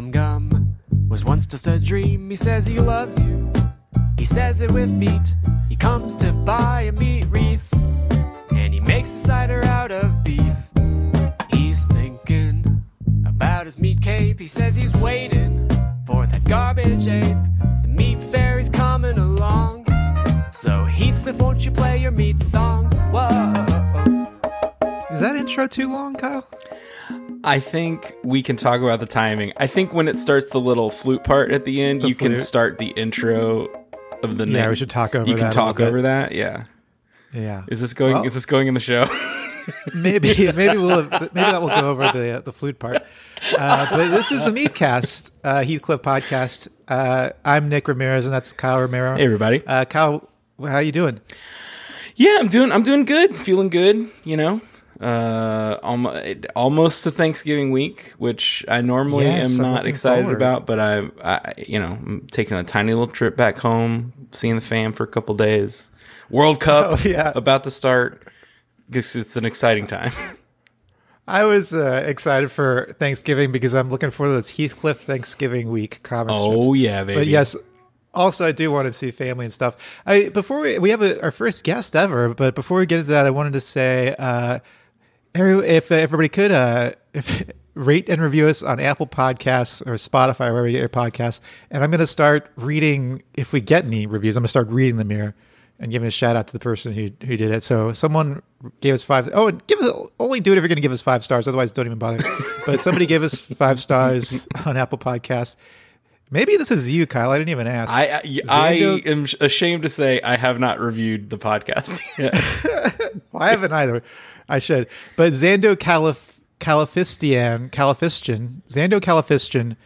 Gum Gum was once just a dream. He says he loves you. He says it with meat. He comes to buy a meat wreath. And he makes a cider out of beef. He's thinking about his meat cape. He says he's waiting for that garbage ape. The meat fairy's coming along. So Heathcliff, won't you play your meat song? Whoa. Is that intro too long, Kyle? I think we can talk about the timing. I think when it starts the little flute part at the end, The you can start the intro of the name. Yeah, name. we should talk over You can talk over that. Yeah. Yeah. Is this going? Well- is this going in the show? maybe maybe we'll maybe that will go over the uh, the flute part. Uh, but this is the Meatcast uh, Heathcliff podcast. Uh, I'm Nick Ramirez, and that's Kyle Romero. hey, everybody. Uh, Kyle, how you doing? Yeah, I'm doing. I'm doing good. Feeling good. You know, uh, almost almost to Thanksgiving week, which I normally Yes, am not excited forward. about. But I, I, you know, I'm taking a tiny little trip back home, seeing the fam for a couple days. World Cup Oh, yeah. about to start. Guess it's an exciting time. I was uh, excited for Thanksgiving because I'm looking forward to this Heathcliff Thanksgiving week comic strips. oh yeah, baby. But yes, also I do want to see family and stuff. I before we we have a, our first guest ever, but before we get into that, I wanted to say, uh, if everybody could uh, if, rate and review us on Apple Podcasts or Spotify, wherever you get your podcasts. And I'm going to start reading if we get any reviews. I'm going to start reading them here and giving a shout out to the person who who did it. So someone gave us five. Oh, and give us only do it if you're going to give us five stars. Otherwise, don't even bother. but somebody gave us five stars on Apple Podcasts. Maybe this is you, Kyle. I didn't even ask. I I, I am ashamed to say I have not reviewed the podcast yet. Well, I haven't either. I should. But Zando Calif- Califistian, Califistian, Zando Califistian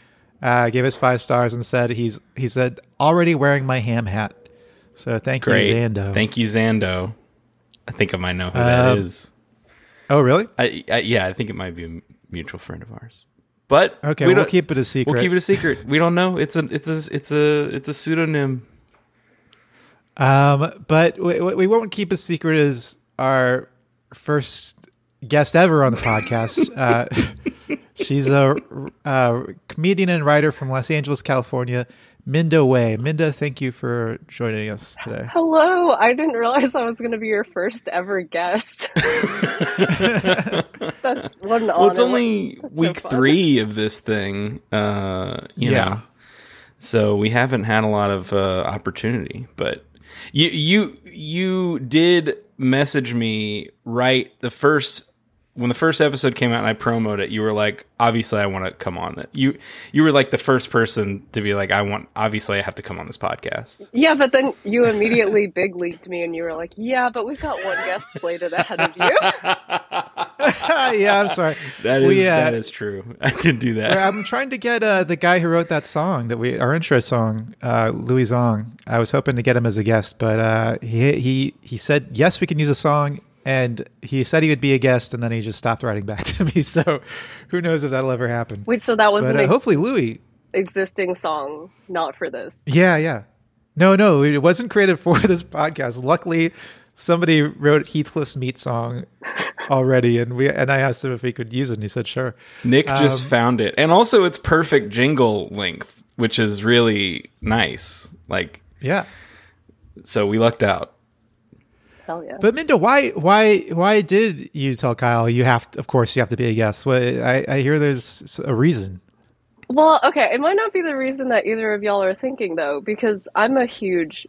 uh, gave us five stars and said he's he said already wearing my ham hat. So thank Great. you, Zando. Thank you, Zando. I think I might know who that Um, is. oh, really? I, I, yeah, I think it might be a mutual friend of ours. But Okay, we we'll don't- keep it a secret. We'll keep it a secret. We don't know. It's a it's a it's a it's a pseudonym. Um, but we, we won't keep a secret as our first guest ever on the podcast. uh, she's a, uh comedian and writer from Los Angeles, California. Minda Wei. Minda, thank you for joining us today. Hello, I didn't realize I was going to be your first ever guest. That's what an honor. Well, it's only That's week fun. three of this thing. Uh, you Yeah. know, so we haven't had a lot of uh, opportunity. But you you you did message me right the first when the first episode came out and I promoted it. You were like, obviously, I want to come on it. You you were like the first person to be like, I want. Obviously, I have to come on this podcast. Yeah, but then you immediately big leaked me and you were like, yeah, but we've got one guest slated ahead of you. yeah, I'm sorry. That is We, uh, that is true. I didn't do that. I'm trying to get uh, the guy who wrote that song that we our intro song, uh, Louie Zong. I was hoping to get him as a guest, but uh, he he he said yes, we can use a song, and he said he would be a guest, and then he just stopped writing back to me. So who knows if that'll ever happen? Wait, so that was But an uh, ex- hopefully, Louie. existing song, not for this. Yeah, yeah. No, no, it wasn't created for this podcast. Luckily, somebody wrote Heathcliff's meat song already, and we and I asked him if he could use it, and he said sure. Nick just Um, found it. And also it's perfect jingle length, which is really nice. Like Yeah. so we lucked out. Hell yeah. But Minda, why, why, why did you tell Kyle you have? To, of course, you have to be a guest. Well, I, I hear there's a reason. Well, okay, it might not be the reason that either of y'all are thinking though, because I'm a huge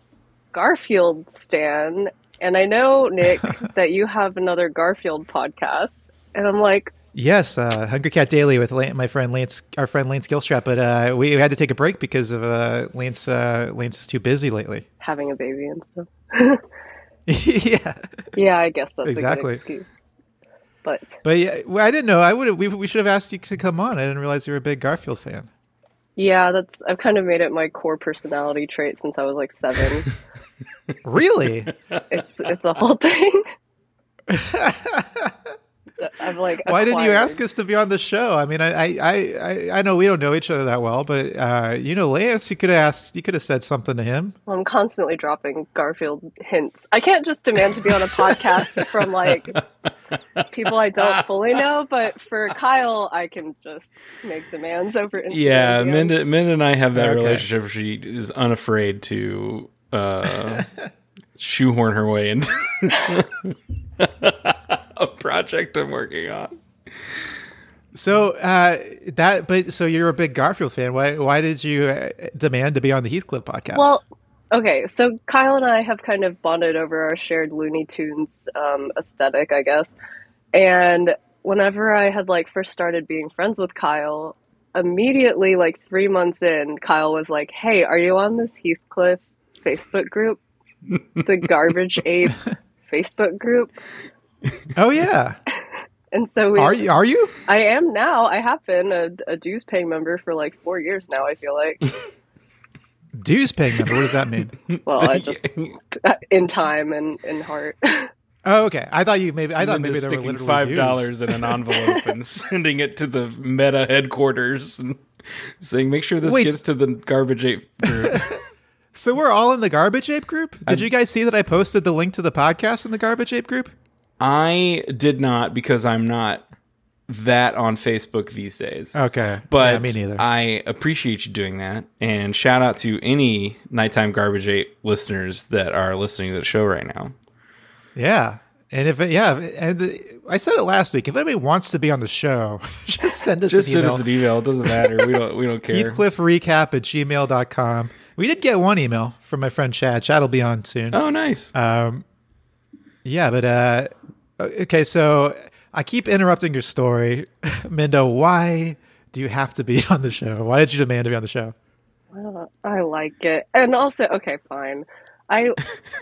Garfield stan, and I know Nick that you have another Garfield podcast, and I'm like, Yes, uh, Hungry Cat Daily with Lan- my friend Lance, our friend Lance Gilstrap. But uh, we had to take a break because of uh, Lance. Uh, Lance is too busy lately. having a baby and stuff. yeah, Yeah, I guess that's Exactly. a good excuse. But but yeah, I didn't know. I would. We, we should have asked you to come on. I didn't realize you were a big Garfield fan. yeah, that's I've kind of made it my core personality trait since I was like seven. Really? it's it's a whole thing. I've like. Why didn't you ask us to be on the show? I mean, I, I, I, I know we don't know each other that well, but uh, you know, Lance, you could have asked, you could have said something to him. Well, I'm constantly dropping Garfield hints. I can't just demand to be on a podcast from like people I don't fully know, but for Kyle, I can just make demands over Instagram. Yeah, DMs. Minda, Minda and I have that Okay. relationship. She is unafraid to uh, shoehorn her way into a project I'm working on. So uh, that, but so you're a big Garfield fan. Why, why did you uh, demand to be on the Heathcliff podcast? Well, okay, so Kyle and I have kind of bonded over our shared Looney Tunes um, aesthetic, I guess. And whenever I had like first started being friends with Kyle, immediately like three months in, Kyle was like, "Hey, are you on this Heathcliff Facebook group, the Garbage Ape Facebook group?" Oh yeah, And so we, are you? Are you? I am now. I have been a, a dues paying member for like four years now. I feel like. Dues paying member. What does that mean? Well, I just in time and in heart. Oh, okay. I thought you maybe. I thought maybe there were sticking literally five dollars in an envelope and sending it to the Meta headquarters and saying, "Make sure this Wait. gets to the garbage ape group." So we're all in the Garbage Ape group. Did you guys see that I posted the link to the podcast in the Garbage Ape group? I did not because I'm not that on Facebook these days. Okay, But yeah, me neither. I appreciate you doing that. And shout out to any nighttime garbage ape listeners that are listening to the show right now. Yeah. And if it, yeah, and I said it last week. If anybody wants to be on the show, just send us Just an send email. us an email. It doesn't matter. We don't we don't care. HeathcliffRecap at gmail.com. We did get one email from my friend Chad. Chad will be on soon. Oh nice. Um, yeah, but uh, okay, so I keep interrupting your story. Minda, why do you have to be on the show? Why did you demand to be on the show? Uh, I like it. And also, okay, fine. I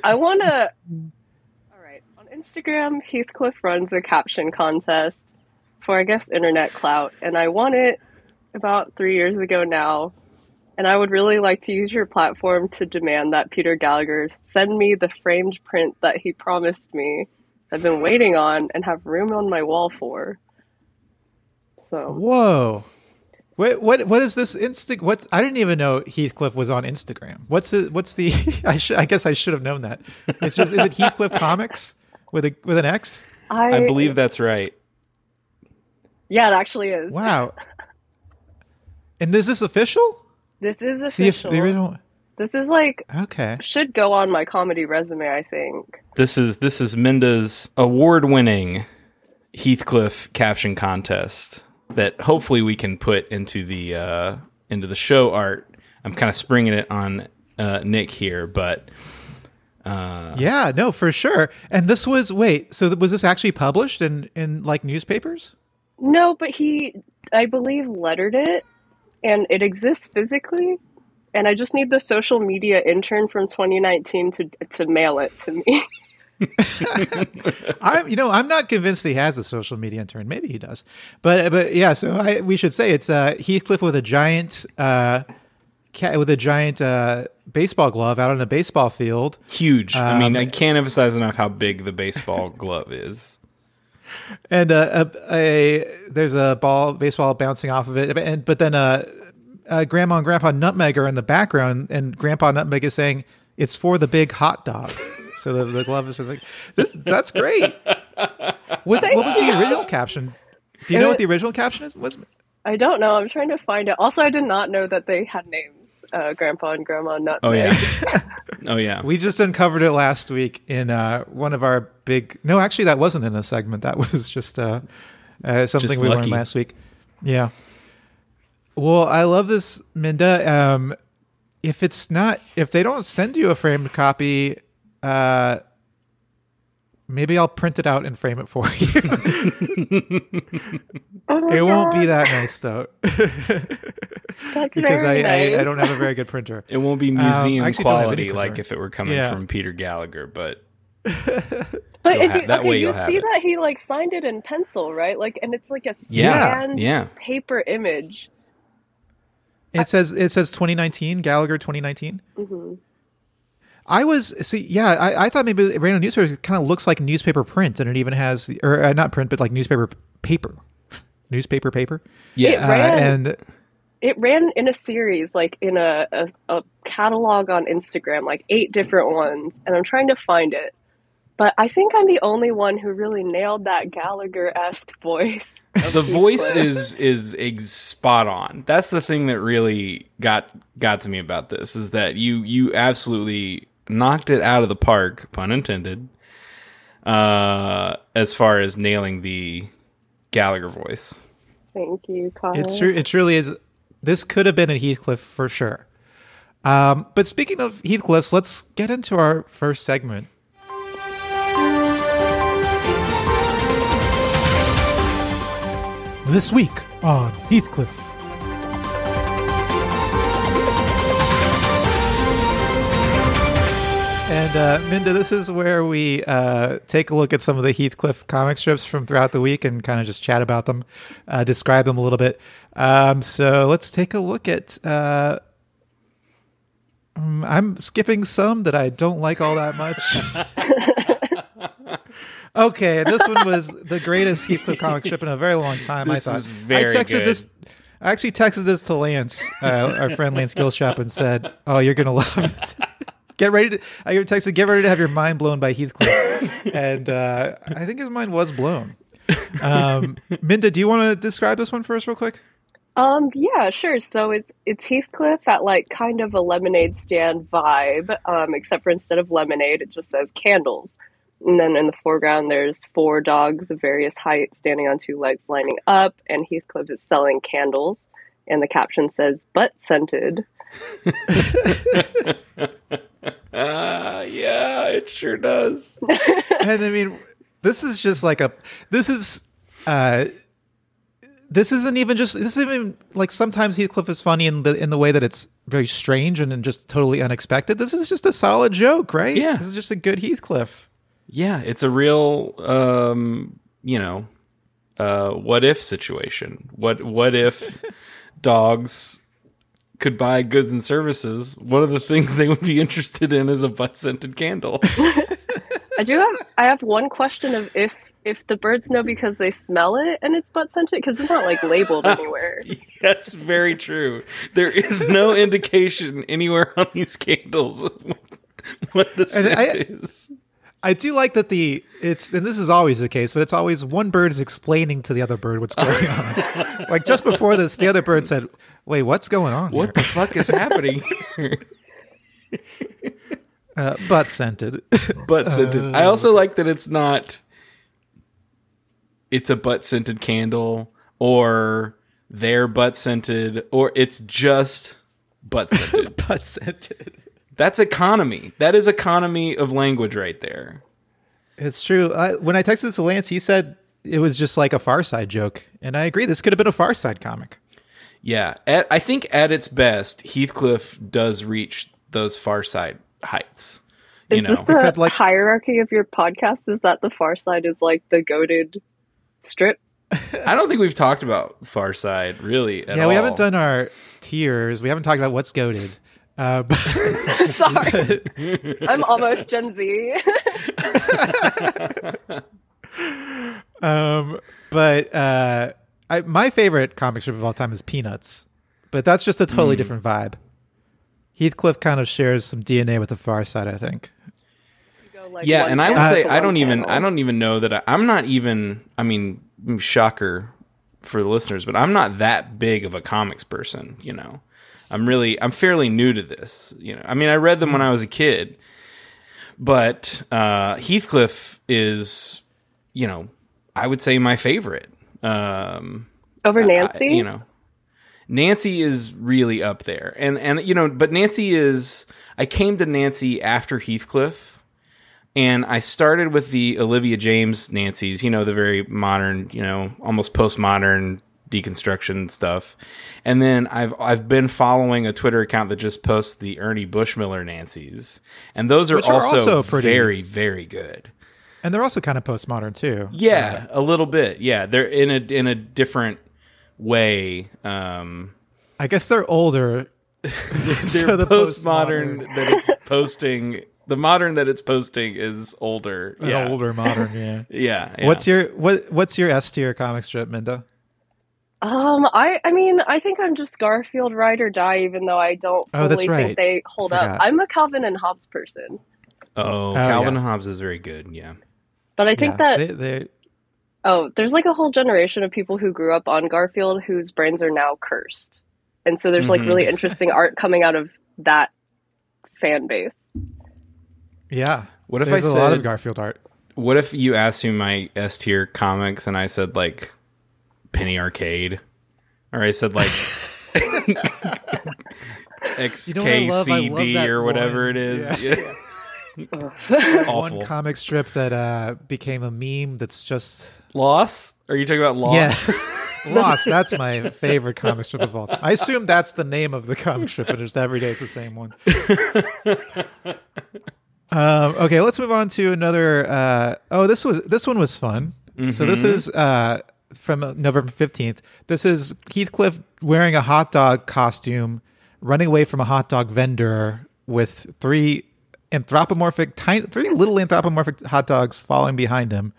I want to. All right, on Instagram, Heathcliff runs a caption contest for I guess internet clout, and I won it about three years ago now. And I would really like to use your platform to demand that Peter Gallagher send me the framed print that he promised me. I've been waiting on and have room on my wall for. So Whoa. What what what is this Insta? What's I didn't even know Heathcliff was on Instagram. What's the what's the? I should I guess I should have known that. It's just is it Heathcliff Comics with a with an X? I, I believe that's right. Yeah, it actually is. Wow. And is this official? This is The, official. the original. This is like Okay. should go on my comedy resume, I think. This is this is Minda's award-winning Heathcliff caption contest that hopefully we can put into the uh, into the show art. I'm kind of springing it on uh, Nick here, but uh, Yeah, no, for sure. And this was wait. So th- was this actually published in in like newspapers? No, but he I believe lettered it and it exists physically. And I just need the social media intern from 2019 to to mail it to me. I'm, you know, I'm not convinced he has a social media intern. Maybe he does, but but yeah. So I, we should say it's uh, Heathcliff with a giant, uh, cat with a giant uh, baseball glove out on a baseball field, huge. I mean, Um, I can't emphasize enough how big the baseball glove is. And uh, a, a there's a ball, baseball bouncing off of it, and but then uh, uh, Grandma and Grandpa Nutmeg are in the background, and Grandpa Nutmeg is saying it's for the big hot dog. So the, the glove is for the this. That's great. What's, what was the original caption? Do you know what the original caption is? Was I don't know. I'm trying to find it. Also, I did not know that they had names. Uh, Grandpa and Grandma Nutmeg. Oh yeah, oh yeah. We just uncovered it last week in uh, one of our big. No, actually, that wasn't in a segment. That was just uh, uh, something Just we lucky. learned last week. Yeah. Well, I love this, Minda. Um, if it's not, if they don't send you a framed copy, uh, maybe I'll print it out and frame it for you. Oh my it won't be that nice though, That's because I, nice. I I don't have a very good printer. It won't be Um, museum I actually don't have quality like if it were coming Yeah. from Peter Gallagher, but But You'll if have- you, that okay, way you you'll have see it. that he like signed it in pencil, right? Like, and it's like a Yeah, scanned yeah. paper image. It says it says 2019 Gallagher 2019. hmm I was see, yeah, I, I thought maybe it random newspaper kind of looks like newspaper print, and it even has, or uh, not print, but like newspaper paper, newspaper paper. Yeah. It Uh, and It ran in a series, like in a, a, a catalog on Instagram, like eight different ones, and I'm trying to find it. But I think I'm the only one who really nailed that Gallagher esque voice. of the voice is is ex- spot on. That's the thing that really got got to me about this is that you you absolutely knocked it out of the park, pun intended. Uh, as far as nailing the Gallagher voice. Thank you, Colin. it's true. It truly is. This could have been a Heathcliff for sure. Um, but speaking of Heathcliffs, let's get into our first segment. This week on Heathcliff. And uh, Minda, this is where we uh, take a look at some of the Heathcliff comic strips from throughout the week and kind of just chat about them, uh, describe them a little bit. Um, so let's take a look at. Uh, um, I'm skipping some that I don't like all that much. okay, this one was the greatest Heathcliff comic strip in a very long time. This I thought is very I texted good. this. I actually texted this to Lance, uh, our friend Lance Gilstrap, and said, "Oh, you're gonna love it." Get ready to. I texted, "Get ready to have your mind blown by Heathcliff," and uh, I think his mind was blown. Um, Minda, do you want to describe this one for us, real quick? Um, yeah, sure. So it's it's Heathcliff at like kind of a lemonade stand vibe, um, except for instead of lemonade, it just says candles. And then in the foreground, there's four dogs of various heights standing on two legs lining up, and Heathcliff is selling candles. And the caption says "butt scented." Yeah, it sure does. and I mean, this is just like a. This is. uh this isn't even just this isn't even like sometimes Heathcliff is funny in the in the way that it's very strange and, and just totally unexpected. This is just a solid joke, right? Yeah. This is just a good Heathcliff. Yeah, it's a real, um, you know, uh, what if situation. What what if dogs could buy goods and services? One of the things they would be interested in is a butt scented candle. I do have I have one question of if if the birds know because they smell it and it's butt scented because it's not like labeled anywhere. That's very true. There is no indication anywhere on these candles what the scent I- is. I do like that the it's and this is always the case, but it's always one bird is explaining to the other bird what's going on. like just before this, the other bird said, "Wait, what's going on?" What the fuck is happening here? here? Uh, butt scented. butt scented. I also like that it's not. It's a butt scented candle, or they're butt scented, or it's just butt scented. butt scented. That's economy. That is economy of language right there. It's true. I, when I texted this to Lance, he said it was just like a Far Side joke, and I agree. This could have been a Far Side comic. Yeah, at, I think at its best, Heathcliff does reach those far side heights. You Is know, this the Except, like- hierarchy of your podcast? Is that the far side is like the goated strip? I don't think we've talked about Far Side really. At yeah, we haven't done our tiers. We haven't talked about what's goated. Uh, but, Sorry, I'm almost Gen Z. um, but uh, I, my favorite comic strip of all time is Peanuts, but that's just a totally different vibe. Heathcliff kind of shares some DNA with the Far Side, I think. Like, yeah and i would say i don't even panel. i don't even know that I, i'm not even i mean shocker for the listeners but i'm not that big of a comics person you know i'm really i'm fairly new to this you know i mean i read them when i was a kid but uh heathcliff is you know i would say my favorite um over I- Nancy. you know, Nancy is really up there, and and you know, but Nancy is. I came to Nancy after Heathcliff, and I started with the Olivia Jaimes Nancy's. You know, the very modern, you know, almost postmodern deconstruction stuff, and then I've I've been following a Twitter account that just posts the Ernie Bushmiller Nancy's, and those are, Which are also, also pretty- very very good. And they're also kind of postmodern too. Yeah, a little bit. Yeah, they're in a in a different way. Um, I guess they're older. they're So the postmodern that it's posting The modern that it's posting is older. An yeah. older modern, yeah. Yeah, yeah. What's your what what's your S tier comic strip, Minda? Um, I I mean, I think I'm just Garfield ride or die, even though I don't Oh, that's right. think they hold Forgot. up. I'm a Calvin and Hobbes person, Oh, Oh, Calvin yeah. and Hobbes is very good. Yeah. But I think Yeah, that they, they, oh, there's like a whole generation of people who grew up on Garfield whose brains are now cursed, and so there's like Mhm. really interesting art coming out of that fan base. yeah. What if There's I a said? lot of Garfield art. what if you asked me my S tier comics and I said like Penny Arcade, or I said like You know what I love? I love XKCD or whatever one. it is. Yeah. Yeah. One comic strip that uh, became a meme. That's just Loss? Are you talking about Loss? yes, Lost. That's my favorite comic strip of all time. I assume that's the name of the comic strip, but just every day it's the same one. um, okay, let's move on to another. Uh, oh, this was this one was fun. So this is uh, from November fifteenth. This is Heathcliff wearing a hot dog costume, running away from a hot dog vendor with three anthropomorphic, tiny, three little anthropomorphic hot dogs following behind him,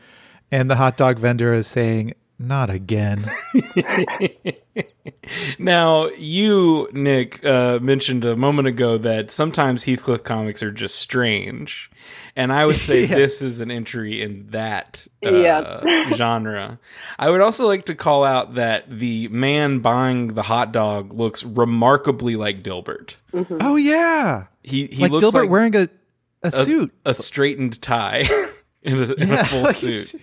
and the hot dog vendor is saying, "Not again." Now, you, Nick, uh, mentioned a moment ago that sometimes Heathcliff comics are just strange. And I would say Yeah. this is an entry in that uh, Yeah. genre. I would also like to call out that the man buying the hot dog looks remarkably like Dilbert. oh yeah, He, he like looks Dilbert like wearing a a suit. a straightened tie in, a, in Yeah, a full like- suit.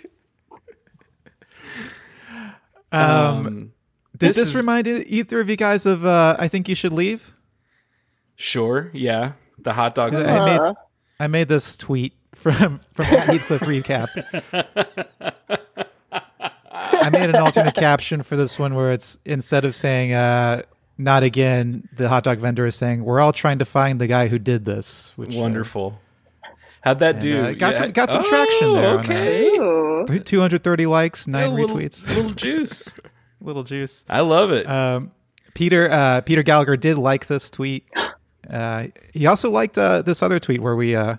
Um, Um, did this this, is- remind either of you guys of uh, "I Think You Should Leave"? sure, yeah. The hot dog suit. I made- Uh, I made this tweet from from at Heathcliff recap. I made an alternate caption for this one where it's instead of saying uh, "not again," the hot dog vendor is saying, "We're all trying to find the guy who did this." Which uh, Wonderful. How'd that do? uh, got Yeah. some- got some traction there on that. Okay. two hundred thirty likes, A nine little, retweets, little juice. little juice. I love it. Um, Peter uh, Peter Gallagher did like this tweet. Uh, he also liked uh, this other tweet where we uh,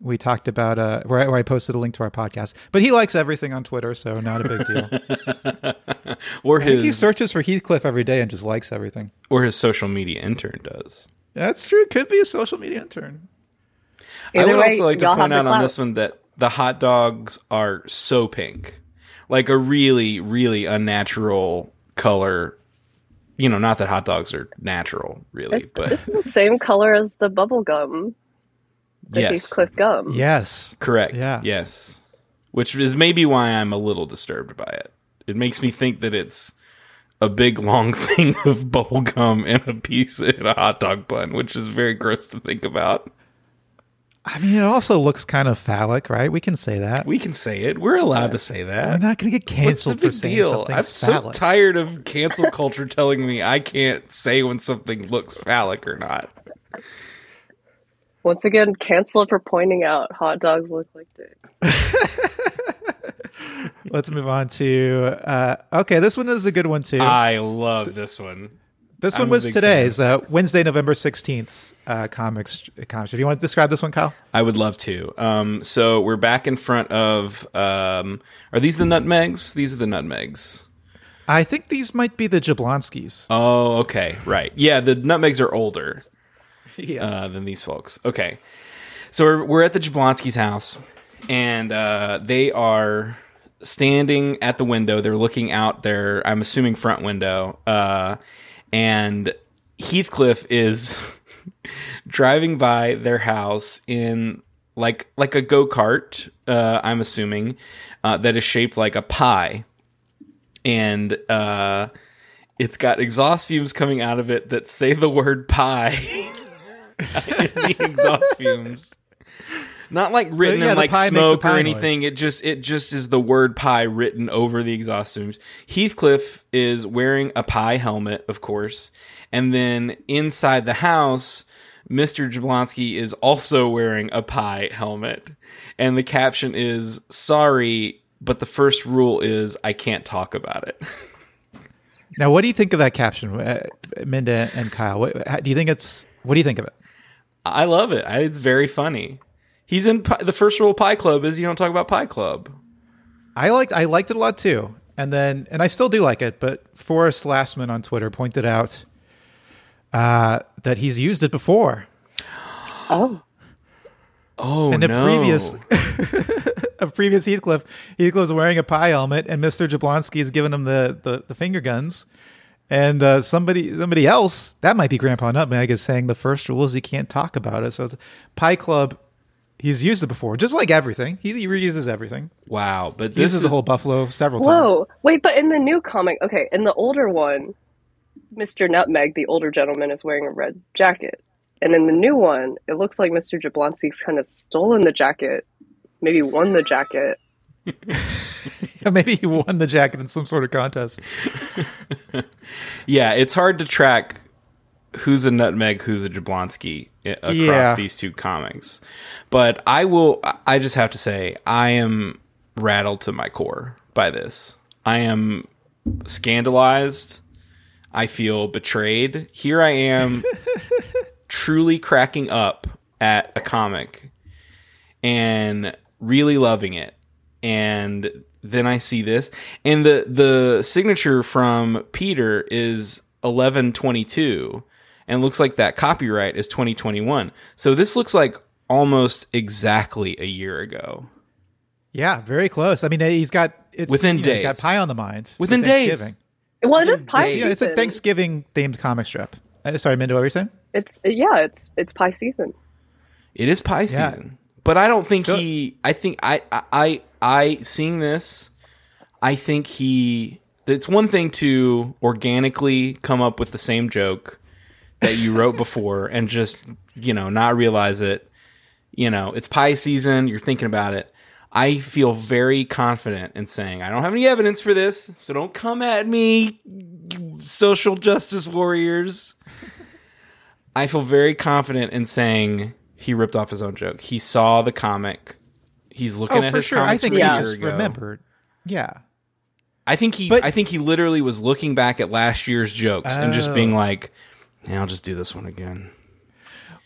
we talked about uh, where, I, where I posted a link to our podcast. But he likes everything on Twitter, so not a big deal. or I think he searches for Heathcliff every day and just likes everything. or his social media intern does. That's true. Could be a social media intern. I would way, also like to point out on this one that the hot dogs are so pink, like a really, really unnatural color. You know, not that hot dogs are natural, really, It's, but it's the same color as the bubble gum, the yes, Heathcliff gum. Yes. correct. Yeah. Yes, which is maybe why I'm a little disturbed by it. It makes me think that it's a big long thing of bubble gum and a piece in a hot dog bun, which is very gross to think about. I mean, it also looks kind of phallic, right? We can say that. We can say it. We're allowed to say that. We're not going to get What's the canceled for big saying deal? something's I'm so tired of cancel culture telling me I can't say when something looks phallic or not. Once again, cancel for pointing out hot dogs look like dicks. Let's move on to. Uh, okay, this one is a good one too. I love this one. This I'm one was today's uh, Wednesday, November sixteenth. Uh, comics. Comics. If you want to describe this one, Kyle. I would love to. Um, so we're back in front of. Um, are these the nutmegs? These are the nutmegs. I think these might be the Jablonskis. Oh, okay, right. Yeah, the nutmegs are older. yeah. uh, than these folks. Okay, so we're we're at the Jablonski's house, and uh, they are standing at the window. They're looking out their, I'm assuming, front window, uh, and Heathcliff is driving by their house in like like a go kart. Uh, I'm assuming uh, that is shaped like a pie, and. Uh, it's got exhaust fumes coming out of it that say the word pie in the exhaust fumes. Not like written yeah, in like pie makes the smoke or anything. noise. It just it just is the word pie written over the exhaust fumes. Heathcliff is wearing a pie helmet, of course, and then inside the house, Mr. Jablonski is also wearing a pie helmet. And the caption is sorry, but the first rule is I can't talk about it. Now, what do you think of that caption, uh, Minda and Kyle? What, do you think it's? What do you think of it? I love it. I, it's very funny. He's in Pi- the first rule of Pie Club is you don't talk about Pie Club. I liked I liked it a lot too. And then and I still do like it, but Forrest Lastman on Twitter pointed out uh, that he's used it before. Oh. Oh And a no! previous a previous Heathcliff, Heathcliff was wearing a pie helmet, and Mister Jablonski is giving him the, the, the finger guns. And uh, somebody somebody else that might be Grandpa Nutmeg is saying the first rule is you can't talk about it. So it's Pie Club. He's used it before, just like everything. He, he reuses everything. wow, but He this uses is the whole buffalo several times. Whoa. Wait, but in the new comic, okay, in the older one, Mr. Nutmeg, the older gentleman, is wearing a red jacket. And in the new one, it looks like Mr. Jablonski's kind of stolen the jacket, maybe won the jacket. Maybe he won the jacket in some sort of contest. yeah. It's hard to track who's a Nutmeg, who's a Jablonski i- across Yeah. these two comics. But I will. I just have to say, I am rattled to my core by this. I am scandalized. I feel betrayed. Here I am, truly cracking up at a comic and really loving it. And then I see this, and the the signature from Peter is eleven twenty two, and looks like that copyright is twenty twenty one. So this looks like almost exactly a year ago. Yeah, very close. I mean, he's got it's Within you know, He's got pie on the mind. Within days. Well, it is pie days. Yeah, it's a. Thanksgiving themed comic strip. Uh, sorry, Minda, what were you saying? It's yeah, it's it's pie season. It is pie Yeah. season, but I don't think So- he. I think I, I I I seeing this. I think he. It's one thing to organically come up with the same joke that you wrote before and just you know not realize it. You know, it's pie season. You're thinking about it. I feel very confident in saying I don't have any evidence for this, so don't come at me, social justice warriors. I feel very confident in saying he ripped off his own joke. He saw the comic. He's looking Oh, at for his sure. I think he just ago. remembered. Yeah. I think he. But- I think he literally was looking back at last year's jokes and just oh. being Oh. like, yeah, "I'll just do this one again."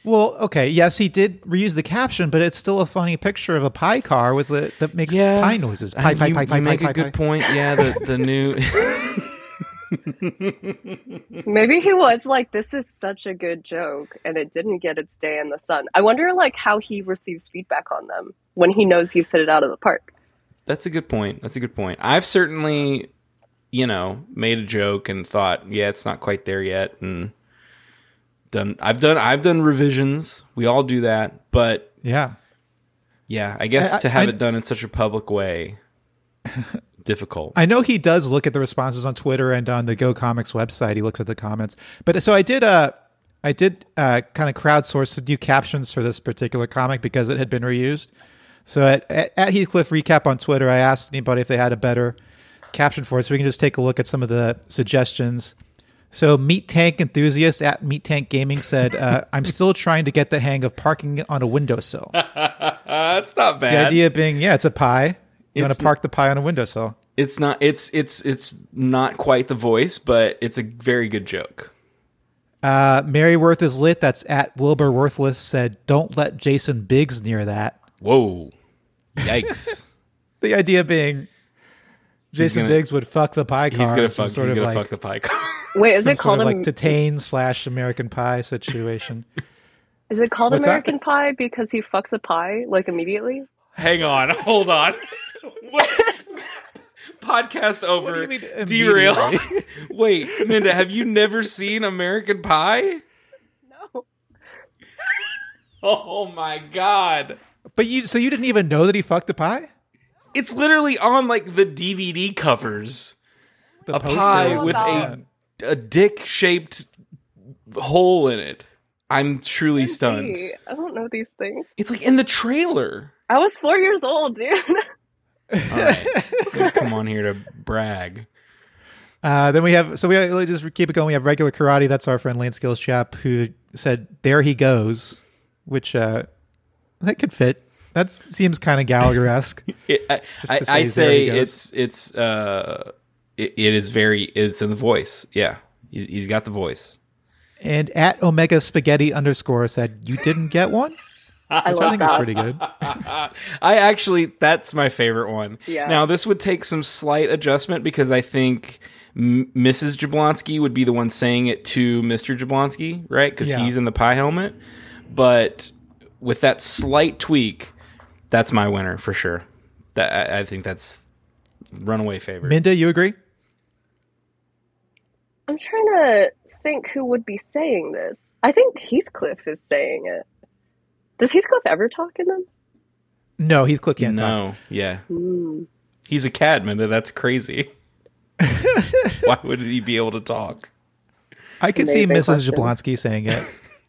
Well, okay. Yes, he did reuse the caption, but it's still a funny picture of a pie car with the that makes pie noises. Pie, pie, you, pie, you pie, pie, make pie, a good pie. point. Yeah, the the new. Maybe he was like, "This is such a good joke," and it didn't get its day in the sun. I wonder, like, how he receives feedback on them when he knows he's hit it out of the park. That's a good point. That's a good point. I've certainly, you know, made a joke and thought, yeah, it's not quite there yet, and done. I've done. I've done revisions. We all do that, but Yeah. yeah, I guess I- to have I- it done in such a public way, difficult. I know he does look at the responses on Twitter and on the Go Comics website. He looks at the comments. But so I did uh I did uh kind of crowdsource some new captions for this particular comic because it had been reused. So at, at, at Heathcliff Recap on Twitter, I asked anybody if they had a better caption for it. So we can just take a look at some of the suggestions. So Meat Tank Enthusiast at Meat Tank Gaming said, uh, I'm still trying to get the hang of parking on a windowsill. That's not bad. The idea being, yeah, it's a pie. You want to park the pie on a windowsill. It's not. It's it's it's not quite the voice, but it's a very good joke. Uh, Mary Worth is lit. That's at Wilbur Worthless said, "Don't let Jason Biggs near that." Whoa, yikes! The idea being, Jason gonna- Biggs would fuck the pie car. he's gonna fuck. He's gonna like, fuck the pie car. Wait, is some it called like Tatane slash American Pie situation. Is it called What's that? American Pie because he fucks a pie like immediately? Hang on, hold on. Podcast over. do you mean Derail. Wait, Minda, have you never seen American Pie? No. Oh my god. but you, so you didn't even know that he fucked a pie? It's literally on like the DVD covers. The a poster pie with on. a a dick shaped hole in it. I'm truly stunned. I don't know these things. It's like in the trailer. I was four years old, dude. All right. Don't come on here to brag. Uh, then we have so we let's just keep it going. We have regular karate. That's our friend Lance Gilstrap who said, "There he goes," which uh, that could fit. That seems kind of Gallagher esque. I, I, say I say it's it's uh it, it is very it's in the voice. Yeah, he's, he's got the voice. and at Omega Spaghetti underscore said, "You didn't get one." I which love I think is that. pretty good. I actually, that's my favorite one. Yeah. Now, this would take some slight adjustment because I think M- Mrs. Jablonski would be the one saying it to Mr. Jablonski, right? Because Yeah. he's in the pie helmet. But with that slight tweak, that's my winner for sure. That I, I think that's runaway favorite. Minda, you agree? I'm trying to think who would be saying this. I think Heathcliff is saying it. Does Heathcliff ever talk in them? No, Heathcliff can't talk. no, yeah, Hmm. he's a cadman, Minda. That's crazy. Why wouldn't he be able to talk? I could see Mrs. question. Jablonski saying it.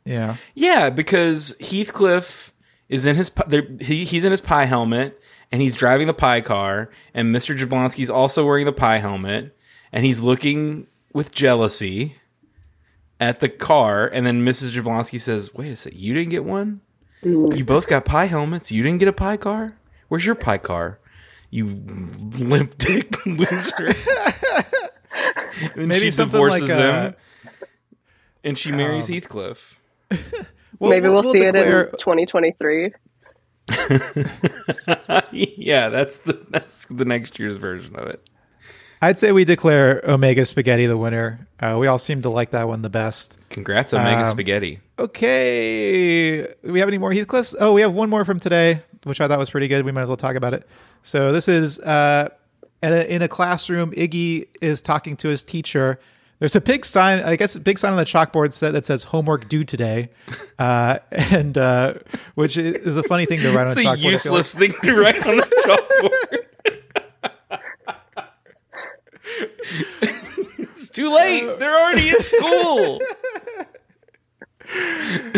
Yeah. Yeah, because Heathcliff is in his there- he, he's in his pie helmet and he's driving the pie car, and Mr. Jablonski's also wearing the pie helmet, and he's looking with jealousy at the car, and then Mrs. Jablonski says, "Wait a sec, you didn't get one? You both got pie helmets. You didn't get a pie car. Where's your pie car? You limp dick loser." and Maybe she something divorces like, uh, him, and she marries Heathcliff. Well, Maybe we'll, see declare- it in 2023. yeah, that's the that's the next year's version of it. I'd say we declare Omega Spaghetti the winner. Uh, we all seem to like that one the best. Congrats, Omega Um, Spaghetti. Okay. Do we have any more Heathcliffs? Oh, we have one more from today, which I thought was pretty good. We might as well talk about it. So this is uh, at a, in a classroom. Iggy is talking to his teacher. There's a big sign, I guess, a big sign on the chalkboard that that says "homework due today," uh, and uh, which is a funny thing to write on It's a chalkboard. Feel like. useless thing to write on the chalkboard. It's too late. They're already in school.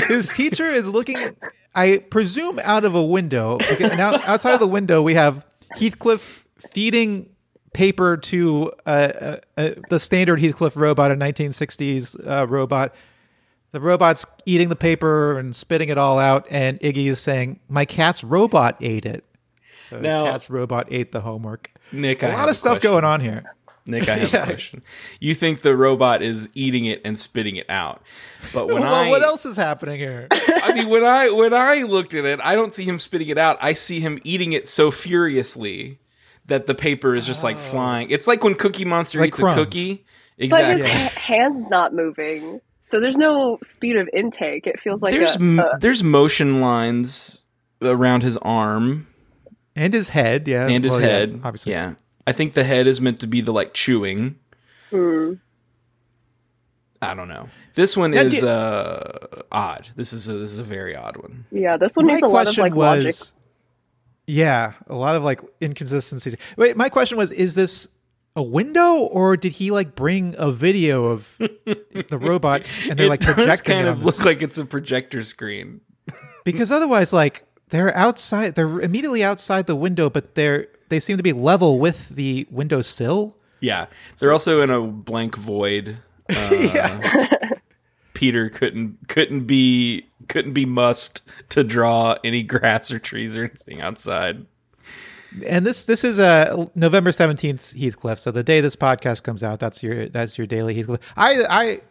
his teacher is looking i presume out of a window out, outside of the window we have heathcliff feeding paper to uh, uh, uh, the standard heathcliff robot a 1960s uh, robot the robot's eating the paper and spitting it all out and iggy is saying my cat's robot ate it so his cat's robot ate the homework Nick, a I lot of stuff question. going on here Nick, I have Yeah. a question. You think the robot is eating it and spitting it out, but when well, I what else is happening here I mean, when I when I looked at it, I don't see him spitting it out. I see him eating it so furiously that the paper is just like oh. flying. It's like when Cookie Monster Like eats crumbs. a cookie. Exactly. But his ha- hand's not moving. So there's no speed of intake. It feels like there's a, m- a- there's motion lines around his arm and his head yeah and his Well, yeah, head. obviously yeah. I think the head is meant to be the like chewing. Hmm. I don't know. This one Now, is do- uh odd. This is a, this is a very odd one. yeah. This one my needs a lot of question like was logic. yeah a lot of like inconsistencies wait my question was is this a window or did he like bring a video of the robot and they're it like does projecting kind it of on look this? like it's a projector screen. because otherwise like they're outside they're immediately outside the window but they're they seem to be level with the window sill. Yeah, they're also in a blank void. Uh, Peter couldn't couldn't be couldn't be must to draw any grass or trees or anything outside. and this this is uh november 17th heathcliff. So the day this podcast comes out that's your that's your daily heathcliff. I i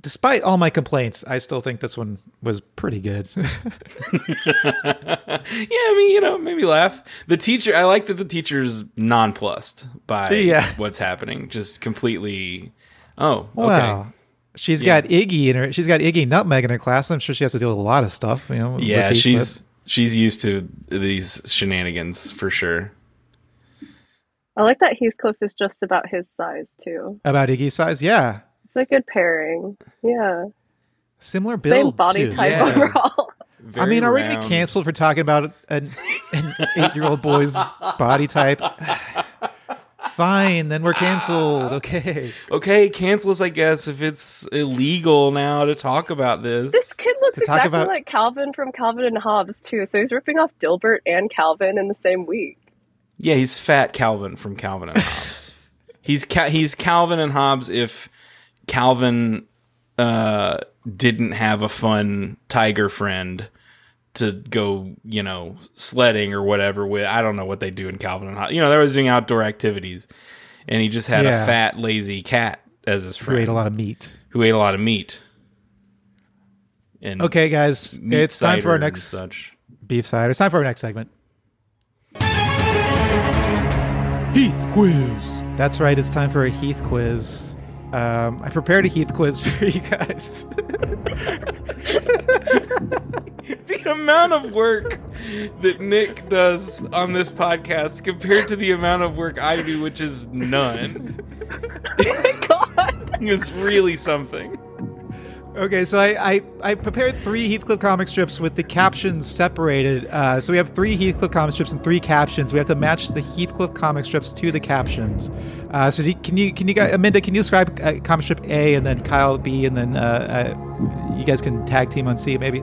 despite all my complaints i still think this one was pretty good Yeah, I mean, you know, maybe laugh. The teacher, I like that the teacher's nonplussed by Yeah. what's happening, just completely. Oh, okay. Wow. She's Yeah. got Iggy in her. She's got Iggy Nutmeg in her class. I'm sure she has to deal with a lot of stuff. You know. Yeah, with she's Heathcliff. she's used to these shenanigans for sure. I like that Heathcliff is just about his size too. about Iggy's size. Yeah, It's a good pairing. Yeah, similar build. same body too. type Yeah. overall. I mean, are we gonna be canceled for talking about an, an eight-year-old boy's body type? Fine, then we're canceled. Okay. Okay, cancel us, I guess, if it's illegal now to talk about this. This kid looks To talk exactly about- like Calvin from Calvin and Hobbes too. So he's ripping off Dilbert and Calvin in the same week. Yeah, he's Fat Calvin from Calvin and Hobbes. he's Ca- he's Calvin and Hobbes if Calvin uh, didn't have a fun tiger friend to go, you know, sledding or whatever with. I don't know what they do in Calvin and Hobbes. You know, they was doing outdoor activities, and he just had Yeah. a fat, lazy cat as his friend Who ate a lot of meat. who ate a lot of meat. And Okay, guys, meat it's time for our next such. beef side. It's time for our next segment. Heath quiz. That's right. It's time for a Heath quiz. Um, I prepared a Heath quiz for you guys. the amount of work that Nick does on this podcast compared to the amount of work I do, which is none, God. is really something. Okay, so I, I, I prepared three Heathcliff comic strips with the captions separated. Uh, so we have three Heathcliff comic strips and three captions. We have to match the Heathcliff comic strips to the captions. Uh, so do you, can you can you guys, Minda, can you describe uh, comic strip A and then Kyle B and then uh, uh, you guys can tag team on C maybe?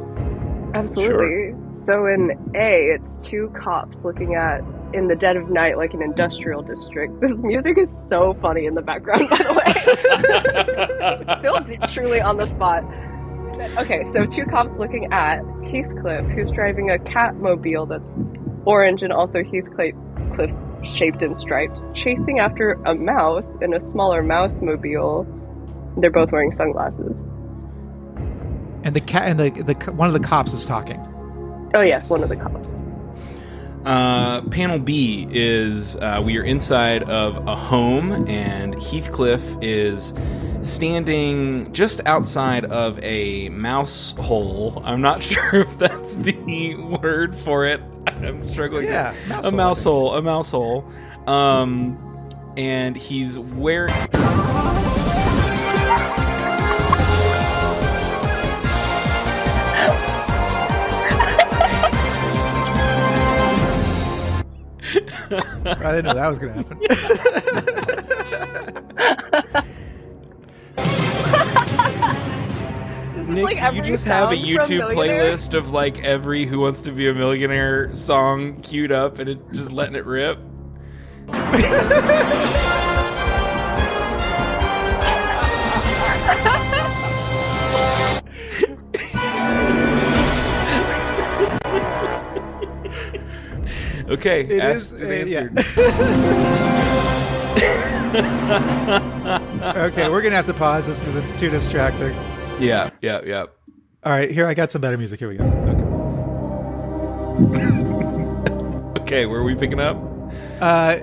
Absolutely. So in A, it's two cops looking at in the dead of night like an industrial district. This music is so funny in the background, by the way. Phil truly on the spot. Okay, so two cops looking at Heathcliff, who's driving a Catmobile that's orange and also Heathcliff Cliff shaped and striped, chasing after a mouse in a smaller mouse mobile. They're both wearing sunglasses. And the cat and the, the one of the cops is talking. Oh yes, one of the cops. Uh, panel B is uh, we are inside of a home, and Heathcliff is standing just outside of a mouse hole. I'm not sure if that's the word for it. I'm struggling. Yeah, mouse a hole, mouse hole. A mouse hole. Um, and he's wearing. I didn't know that was going to happen. This Nick, like do you just have a YouTube playlist of like every Who Wants to Be a Millionaire song queued up and it just letting it rip? Okay, It asked is, and uh, answered. okay, we're going to have to pause this because it's too distracting. Yeah, yeah, yeah. All right, here I got some better music. Here we go. Okay. Okay, where are we picking up? Uh,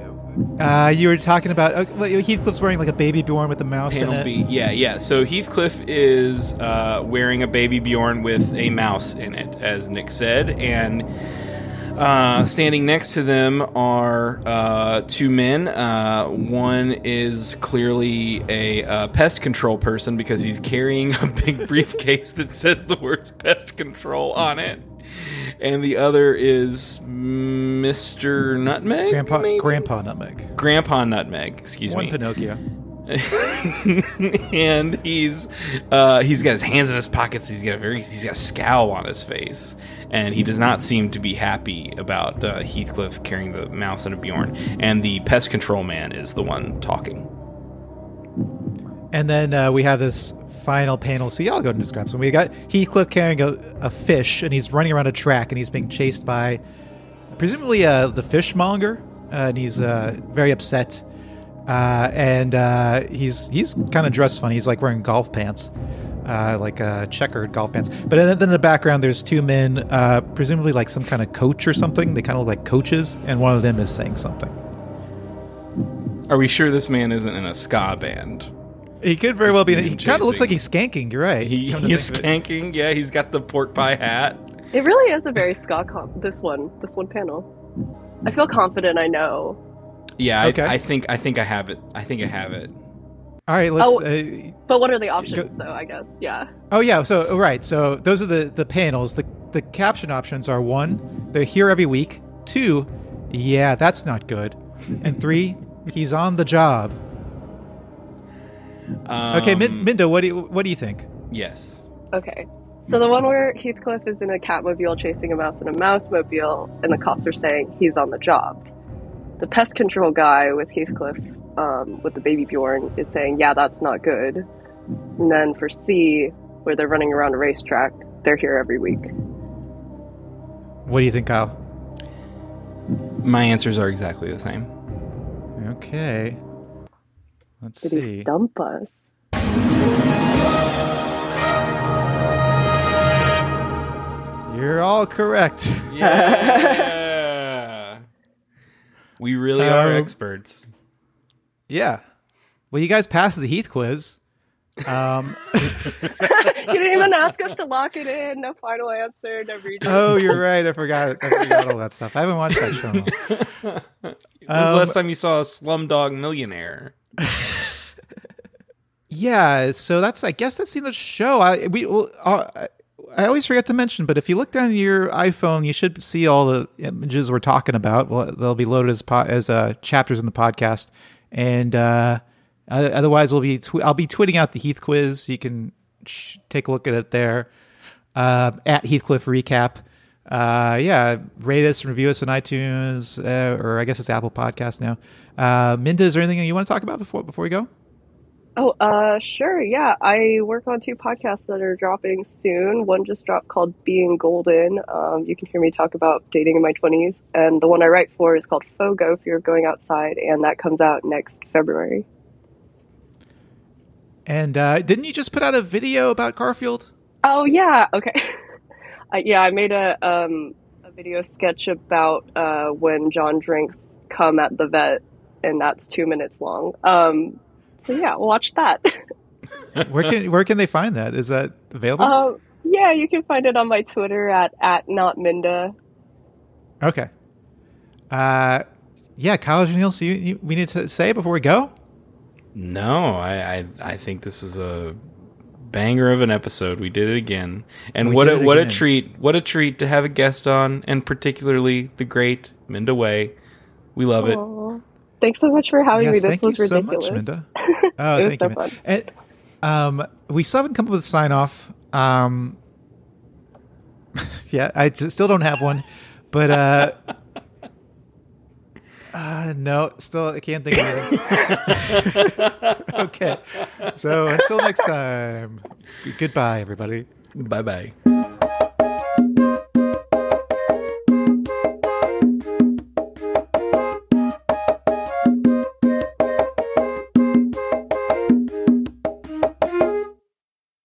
uh, you were talking about uh, well, Heathcliff's wearing like a baby Bjorn with a mouse in Panel it. B. Yeah, yeah. So Heathcliff is uh, wearing a baby Bjorn with a mouse in it, as Nick said, and uh, standing next to them are uh, two men. Uh, one is clearly a uh, pest control person because he's carrying a big briefcase that says the words pest control on it. And the other is Mr. Nutmeg? Grandpa, maybe? Grandpa Nutmeg. Grandpa Nutmeg, excuse One me. One Pinocchio. and he's uh, he's got his hands in his pockets. He's got a very he's got a scowl on his face, and he does not seem to be happy about uh, Heathcliff carrying the mouse and a Bjorn. And the pest control man is the one talking. And then uh, we have this final panel. So y'all go and describe some. We got Heathcliff carrying a, a fish, and he's running around a track, and he's being chased by presumably uh, the fishmonger, uh, and he's uh, very upset. Uh, and uh, he's he's kind of dressed funny. He's like wearing golf pants, uh, like uh, checkered golf pants. But then, then in the background, there's two men, uh, presumably like some kind of coach or something. They kind of look like coaches, and one of them is saying something. Are we sure this man isn't in a ska band? He could very well be. He kind of looks like he's skanking. You're right. He, he's think it. skanking. Yeah, he's got the pork pie hat. It really is a very ska comp. This one, this one panel. I feel confident. I know. Yeah, Okay. I, I think I think I have it. I think I have it. All right, let's. Oh. Uh, But what are the options, though? I guess. Yeah. oh yeah, so oh, right, so those are the the panels. The the caption options are one, they're here every week. Two, yeah, that's not good. And three, he's on the job. Okay, Min- Um, Minda, what do you, what do you think? Yes. Okay. So the one where Heathcliff is in a Catmobile chasing a mouse in a mouse mobile, and the cops are saying he's on the job. The pest control guy with Heathcliff, um, with the baby Bjorn, is saying, "Yeah, that's not good." And then for C, where they're running around a racetrack, they're here every week. What do you think, Kyle? My answers are exactly the same. Okay. Let's see. Did he stump us? You're all all correct. Yeah. we really are Um, experts. Yeah. Well, you guys passed the HeathQuiz. Um, You didn't even ask us to lock it in. No final answer. No reason. oh, you're right. I forgot. I forgot all that stuff. I haven't watched that show. in a the last time you saw a Slumdog Millionaire? Yeah, so that's I guess that's the end of the show. I we well, uh, I always forget to mention, but if you look down your iPhone, you should see all the images we're talking about. Well, they'll be loaded as po- as uh, chapters in the podcast, and uh, otherwise, we'll be tw- I'll be tweeting out the HeathQuiz. You can sh- take a look at it there uh, at Heathcliff Recap. Uh, yeah, rate us and review us on iTunes, uh, or I guess it's Apple Podcasts now. Uh, Minda, is there anything you want to talk about before before we go? Oh, uh, sure. Yeah, I work on two podcasts that are dropping soon. One just dropped called Being Golden. Um, you can hear me talk about dating in my 20s. And the one I write for is called Fogo, Fear of Going Outside, and that comes out next February. And uh, didn't you just put out a video about Garfield? Oh, yeah. Okay. I, yeah, I made a, um, a video sketch about uh, when John drinks come at the vet, and that's two minutes long. Um, so, yeah, watch that. Where can where can they find that? Is that available? Um, yeah, you can find it on my Twitter at, at not Minda. okay. Uh, yeah, college and Niels, you, you, we need to say before we go. No, I, I I think this is a banger of an episode. We did it again, and We what a it what a treat! What a treat to have a guest on, and particularly the great Minda Wei. We love it. Aw. Thanks so much for having me. This thank was you so ridiculous. much, Minda. Oh, It was thank so you. fun. And, um, we still haven't come up with a sign off. Um, yeah, I still don't have one, but uh, uh, no, still I can't think of anything. okay, so until next time, goodbye, everybody. Bye bye.